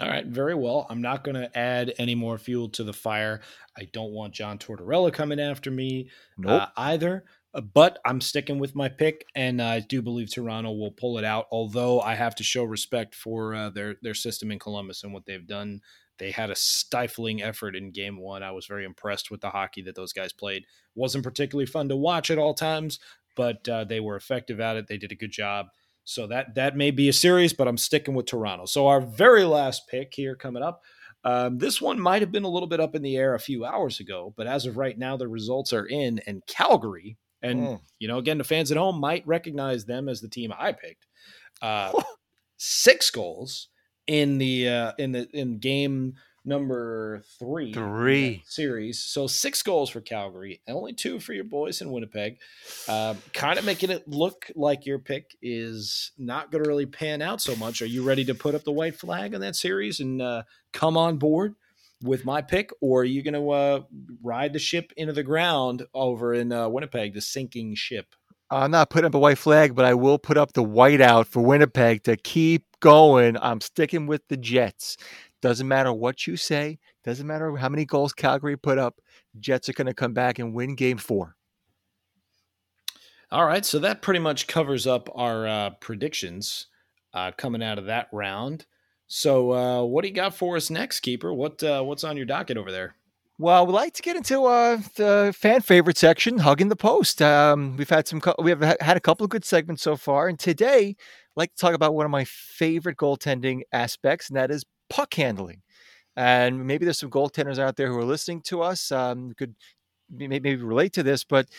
All right, very well. I'm not going to add any more fuel to the fire. I don't want John Tortorella coming after me nope. uh, either. Uh, but I'm sticking with my pick, and I do believe Toronto will pull it out. Although I have to show respect for uh, their their system in Columbus and what they've done. They had a stifling effort in Game One. I was very impressed with the hockey that those guys played. wasn't particularly fun to watch at all times, but uh, they were effective at it. They did a good job. So that that may be a series, but I'm sticking with Toronto. So our very last pick here coming up. Um, this one might have been a little bit up in the air a few hours ago, but as of right now, the results are in, and Calgary and mm. you know, again, the fans at home might recognize them as the team I picked. Uh, six goals in the uh, in the in game number three three series. So six goals for Calgary, and only two for your boys in Winnipeg. Uh, kind of making it look like your pick is not going to really pan out so much. Are you ready to put up the white flag in that series and uh, come on board? With my pick, or are you going to uh, ride the ship into the ground over in uh, Winnipeg, the sinking ship? I'm not putting up a white flag, but I will put up the white out for Winnipeg to keep going. I'm sticking with the Jets. Doesn't matter what you say, doesn't matter how many goals Calgary put up, Jets are going to come back and win game four. All right, so that pretty much covers up our uh, predictions uh, coming out of that round. So, uh, what do you got for us next, keeper? What uh, what's on your docket over there? Well, we'd like to get into uh, the fan favorite section, hugging the post. Um, we've had some, we have had a couple of good segments so far, and today, I'd like to talk about one of my favorite goaltending aspects, and that is puck handling. And maybe there's some goaltenders out there who are listening to us, um, could maybe relate to this, but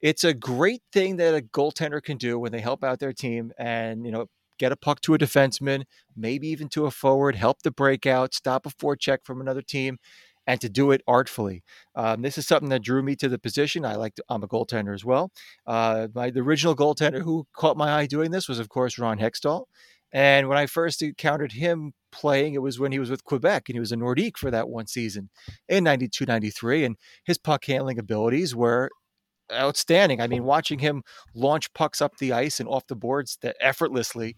it's a great thing that a goaltender can do when they help out their team and you know get a puck to a defenseman, maybe even to a forward, help the breakout, stop a forecheck from another team, and to do it artfully. Um, this is something that drew me to the position. I like to, I'm a goaltender as well. Uh, my the original goaltender who caught my eye doing this was, of course, Ron Hextall. And when I first encountered him playing, it was when he was with Quebec and he was a Nordique for that one season in 92 93. And his puck handling abilities were outstanding. I mean, watching him launch pucks up the ice and off the boards that effortlessly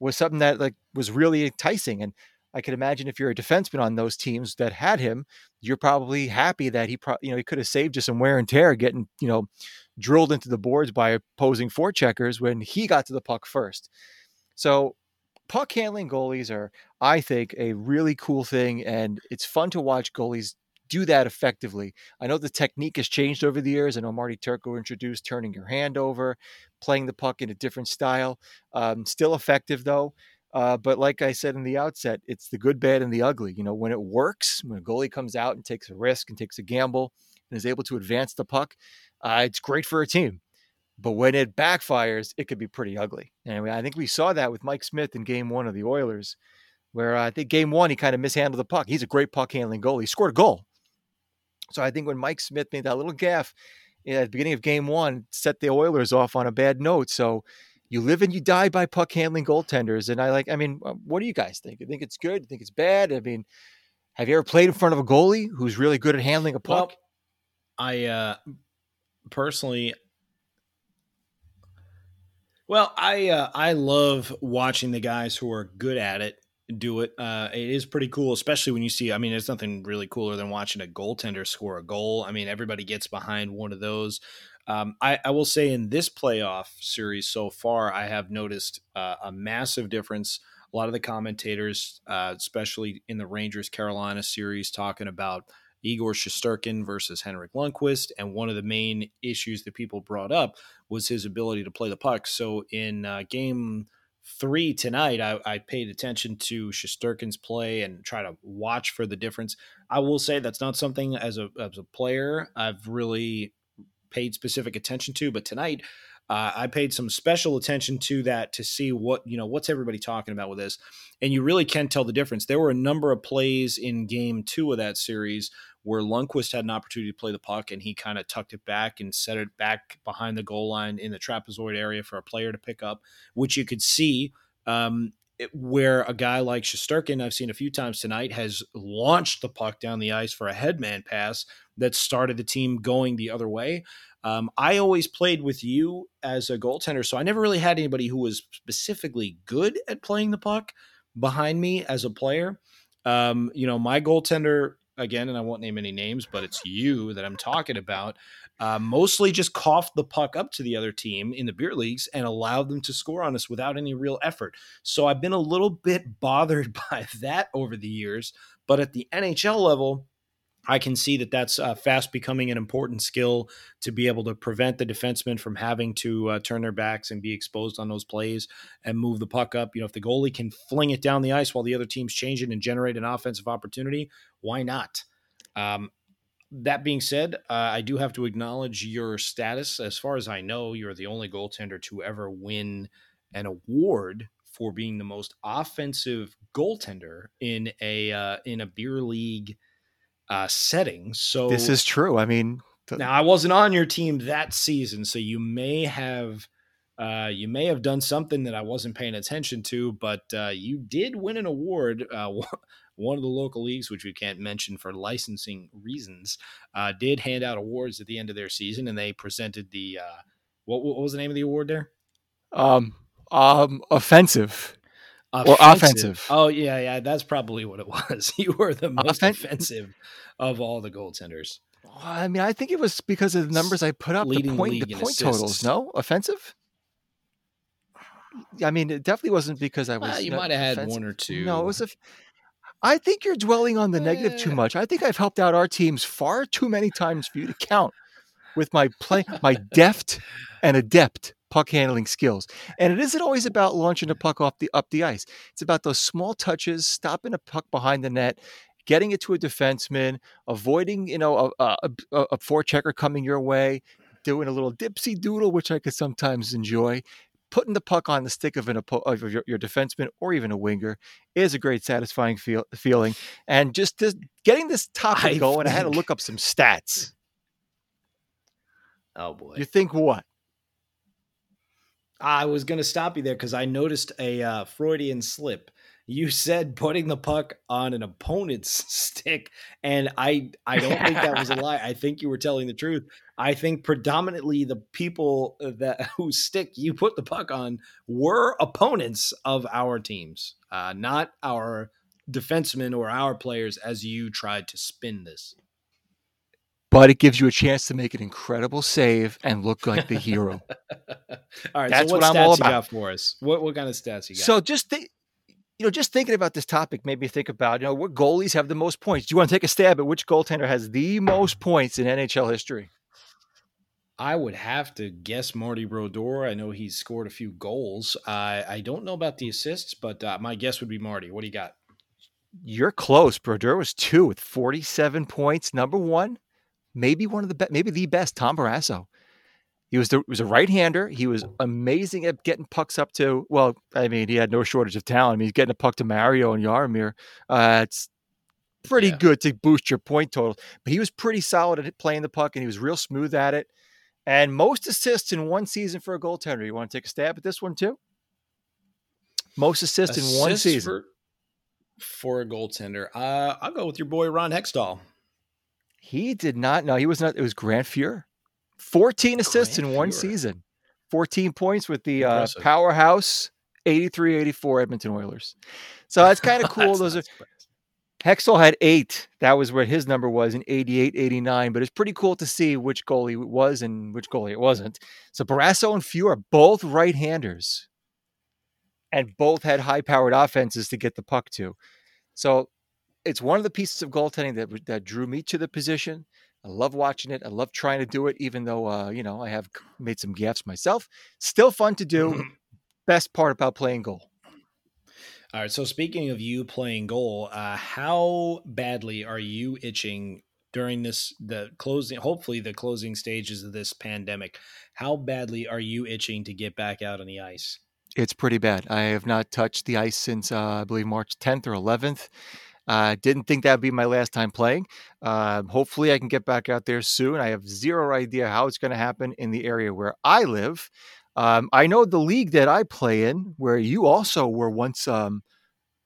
was something that like was really enticing. And I could imagine if you're a defenseman on those teams that had him, you're probably happy that he, pro- you know, he could have saved you some wear and tear getting, you know, drilled into the boards by opposing forecheckers when he got to the puck first. So puck handling goalies are, I think, a really cool thing, and it's fun to watch goalies do that effectively. I know the technique has changed over the years. I know Marty Turco introduced turning your hand over, playing the puck in a different style. Um, still effective though. Uh, but like I said in the outset, it's the good, bad, and the ugly. You know, when it works, when a goalie comes out and takes a risk and takes a gamble and is able to advance the puck, uh, it's great for a team. But when it backfires, it could be pretty ugly. Anyway, I think we saw that with Mike Smith in game one of the Oilers, where uh, I think game one, he kind of mishandled the puck. He's a great puck handling goal. He scored a goal. So I think when Mike Smith made that little gaff at the beginning of game one, set the Oilers off on a bad note. So you live and you die by puck handling goaltenders. And I like, I mean, uh, what do you guys think? You think it's good? You think it's bad? I mean, have you ever played in front of a goalie who's really good at handling a puck? Well, I uh, personally, well, I uh, I love watching the guys who are good at it do it. Uh, it is pretty cool, especially when you see. I mean, there's nothing really cooler than watching a goaltender score a goal. I mean, everybody gets behind one of those. Um, I, I, will say in this playoff series so far, I have noticed uh, a massive difference. A lot of the commentators, uh, especially in the Rangers Carolina series, talking about Igor Shesterkin versus Henrik Lundqvist. And one of the main issues that people brought up was his ability to play the puck. So in uh, game three tonight, I, I, paid attention to Shesterkin's play and try to watch for the difference. I will say that's not something as a as a player I've really paid specific attention to, but tonight uh, I paid some special attention to that to see what you know what's everybody talking about with this, and you really can tell the difference. There were a number of plays in Game Two of that series where Lundqvist had an opportunity to play the puck and he kind of tucked it back and set it back behind the goal line in the trapezoid area for a player to pick up, which you could see. Um, where a guy like Shesterkin, I've seen a few times tonight, has launched the puck down the ice for a headman pass that started the team going the other way. Um, I always played with you as a goaltender, so I never really had anybody who was specifically good at playing the puck behind me as a player. Um, you know, my goaltender again, and I won't name any names, but it's you that I'm talking about. Uh, mostly just coughed the puck up to the other team in the beer leagues and allowed them to score on us without any real effort. So I've been a little bit bothered by that over the years. But at the NHL level, I can see that that's uh, fast becoming an important skill to be able to prevent the defensemen from having to uh, turn their backs and be exposed on those plays and move the puck up. You know, if the goalie can fling it down the ice while the other team's changing and generate an offensive opportunity, why not? Um, that being said, uh, I do have to acknowledge your status. As far as I know, you're the only goaltender to ever win an award for being the most offensive goaltender in a uh, in a beer league uh, setting. So this is true. I mean, th- now I wasn't on your team that season, so you may have uh, you may have done something that I wasn't paying attention to, but uh, you did win an award. Uh, one of the local leagues, which we can't mention for licensing reasons, uh, did hand out awards at the end of their season, and they presented the uh, what, what was the name of the award there? Um, um, offensive. Offensive. Or offensive. Oh yeah, yeah, that's probably what it was. you were the most Offen- offensive of all the goaltenders. I mean, I think it was because of the numbers I put up, Leading the point, the point totals. No, offensive. I mean, it definitely wasn't because I was. Well, you might have had offensive. one or two. No, it was a. I think you're dwelling on the negative too eh. much. I think I've helped out our teams far too many times for you to count with my play, my deft and adept puck handling skills. And it isn't always about launching a puck off the up the ice. It's about those small touches, stopping a puck behind the net, getting it to a defenseman, avoiding you know a, a, a forechecker coming your way, doing a little dipsy doodle, which I could sometimes enjoy. Putting the puck on the stick of an of your, your defenseman or even a winger is a great satisfying feel, feeling. And just this, getting this topic I going, think... I had to look up some stats. Oh boy! You think what? I was going to stop you there because I noticed a uh, Freudian slip. You said putting the puck on an opponent's stick, and I I don't think that was a lie. I think you were telling the truth. I think predominantly the people that whose stick you put the puck on were opponents of our teams, uh, not our defensemen or our players, as you tried to spin this. But it gives you a chance to make an incredible save and look like the hero. all right, that's so what, what I'm all about. got for us? What what kind of stats you got? So just think, you know, just thinking about this topic made me think about, you know, what goalies have the most points. Do you want to take a stab at which goaltender has the most points in NHL history? I would have to guess Marty Brodeur. I know he's scored a few goals. I I don't know about the assists, but uh, my guess would be Marty. What do you got? You're close. Brodeur was two with 47 points. Number one, maybe one of the best, maybe the best, Tom Barrasso. He was the was a right hander. He was amazing at getting pucks up to. Well, I mean, he had no shortage of talent. I mean, he's getting a puck to Mario and Jaromir. Uh, it's pretty yeah. good to boost your point total. But he was pretty solid at playing the puck, and he was real smooth at it. And most assists in one season for a goaltender. You want to take a stab at this one too? Most assists, assists in one season for, for a goaltender. Uh, I'll go with your boy Ron Hextall. He did not. No, he was not. It was Grant Fuhr. 14 assists Grant in one season. 14 points with the uh, powerhouse 83 84 Edmonton Oilers. So that's kind of cool. Those are Hextall had eight. That was what his number was in 88, 89. But it's pretty cool to see which goalie it was and which goalie it wasn't. So Barrasso and Fuhr are both right handers and both had high powered offenses to get the puck to. So it's one of the pieces of goaltending that, that drew me to the position. I love watching it. I love trying to do it, even though, uh, you know, I have made some gaffes myself. Still fun to do. Best part about playing goal. All right. So speaking of you playing goal, uh, how badly are you itching during this the closing? Hopefully, the closing stages of this pandemic. How badly are you itching to get back out on the ice? It's pretty bad. I have not touched the ice since uh, I believe March 10th or 11th. I uh, didn't think that'd be my last time playing. Uh, hopefully, I can get back out there soon. I have zero idea how it's going to happen in the area where I live. Um, I know the league that I play in, where you also were once um,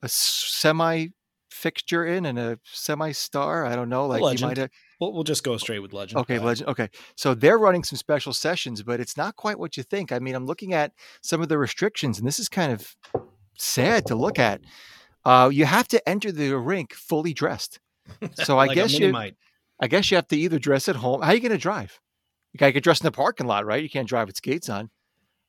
a semi fixture in and a semi star. I don't know, like legend. you might have. We'll, we'll just go straight with legend. Okay, legend. Okay, so they're running some special sessions, but it's not quite what you think. I mean, I'm looking at some of the restrictions, and this is kind of sad to look at. Uh, you have to enter the rink fully dressed. So I like guess you might. I guess you have to either dress at home. How are you going to drive? You got to get dressed in the parking lot, right? You can't drive with skates on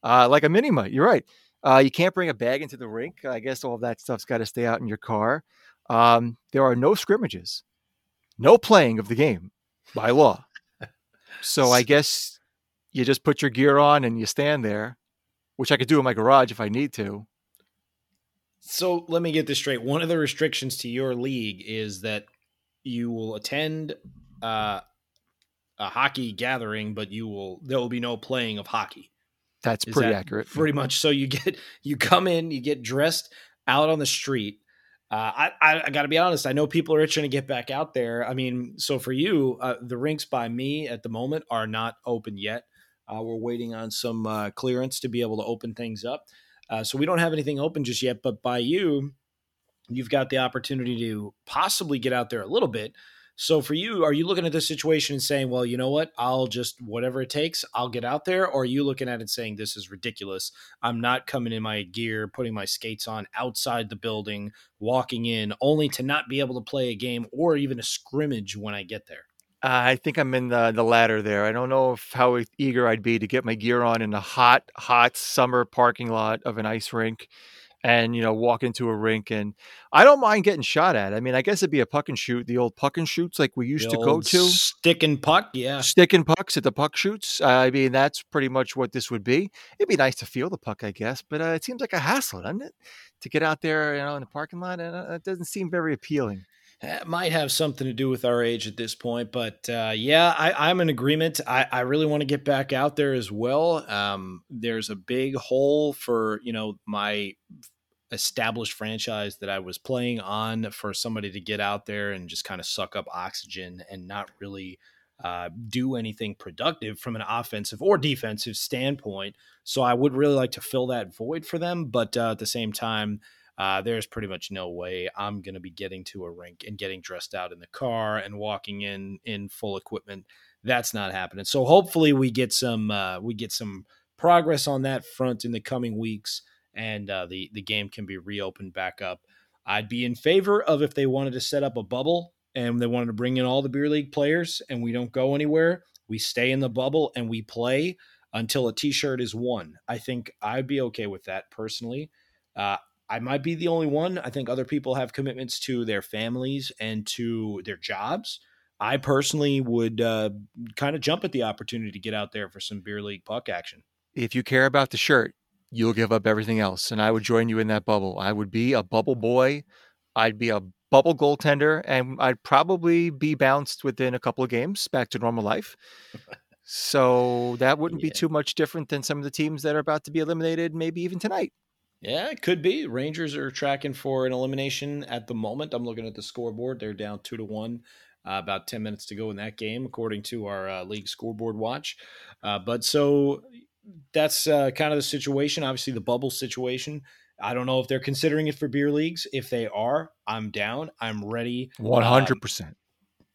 uh, like a mini mite. You're right. Uh, you can't bring a bag into the rink. I guess all of that stuff's got to stay out in your car. Um, there are no scrimmages, no playing of the game by law. So I guess you just put your gear on and you stand there, which I could do in my garage if I need to. So let me get this straight. One of the restrictions to your league is that you will attend uh, a hockey gathering, but you will there will be no playing of hockey. That's Is pretty that accurate. Pretty much. So you get you come in, you get dressed out on the street. Uh, I, I, I got to be honest. I know people are itching to get back out there. I mean, so for you, uh, the rinks by me at the moment are not open yet. Uh, we're waiting on some uh, clearance to be able to open things up. Uh, so we don't have anything open just yet. But by you, you've got the opportunity to possibly get out there a little bit. So for you, are you looking at this situation and saying, well, you know what? I'll just, whatever it takes, I'll get out there? Or are you looking at it saying, this is ridiculous? I'm not coming in my gear, putting my skates on outside the building, walking in, only to not be able to play a game or even a scrimmage when I get there? I think I'm in the, the latter there. I don't know if how eager I'd be to get my gear on in a hot, hot summer parking lot of an ice rink and you know walk into a rink and i don't mind getting shot at. I mean i guess it'd be a puck and shoot the old puck and shoots like we used the to go to. stick and puck yeah. Stick and pucks at the puck shoots. Uh, i mean that's pretty much what this would be. It'd be nice to feel the puck i guess but uh, it seems like a hassle doesn't it? To get out there you know in the parking lot and uh, it doesn't seem very appealing it might have something to do with our age at this point, but uh, yeah, I, am in agreement. I, I really want to get back out there as well. Um, there's a big hole for you know my established franchise that I was playing on for somebody to get out there and just kind of suck up oxygen and not really uh, do anything productive from an offensive or defensive standpoint. So I would really like to fill that void for them, but uh, at the same time uh, there's pretty much no way I'm going to be getting to a rink and getting dressed out in the car and walking in in full equipment. That's not happening. So hopefully we get some uh, we get some progress on that front in the coming weeks, and uh, the the game can be reopened back up. I'd be in favor of if they wanted to set up a bubble and they wanted to bring in all the beer league players, and we don't go anywhere. We stay in the bubble and we play until a T-shirt is won. I think I'd be okay with that personally. Uh, I might be the only one. I think other people have commitments to their families and to their jobs. I personally would uh, kind of jump at the opportunity to get out there for some beer league puck action. If you care about the shirt, you'll give up everything else. And I would join you in that bubble. I would be a bubble boy. I'd be a bubble goaltender, and I'd probably be bounced within a couple of games back to normal life. So that wouldn't yeah. be too much different than some of the teams that are about to be eliminated, maybe even tonight. Yeah, it could be. Rangers are tracking for an elimination at the moment. I'm looking at the scoreboard. They're down two to one. Uh, about 10 minutes to go in that game, according to our uh, league scoreboard watch. Uh, but so that's uh, kind of the situation. Obviously, the bubble situation. I don't know if they're considering it for beer leagues. If they are, I'm down. I'm ready. 100%. Um,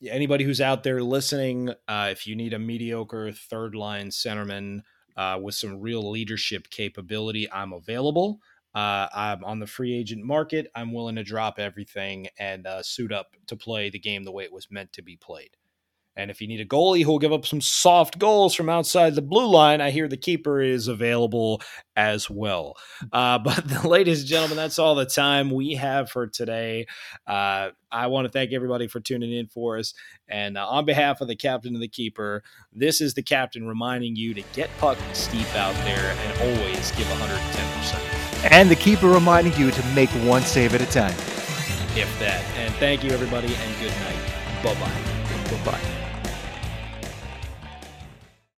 anybody who's out there listening, uh, if you need a mediocre third line centerman uh, with some real leadership capability, I'm available. Uh, I'm on the free agent market. I'm willing to drop everything and uh, suit up to play the game the way it was meant to be played. And if you need a goalie who will give up some soft goals from outside the blue line, I hear the keeper is available as well. Uh, but, ladies and gentlemen, that's all the time we have for today. Uh, I want to thank everybody for tuning in for us. And uh, on behalf of the captain and the keeper, this is the captain reminding you to get puck steep out there and always give 110%. And the keeper reminding you to make one save at a time. If that. And thank you, everybody, and good night. Bye bye. Bye bye.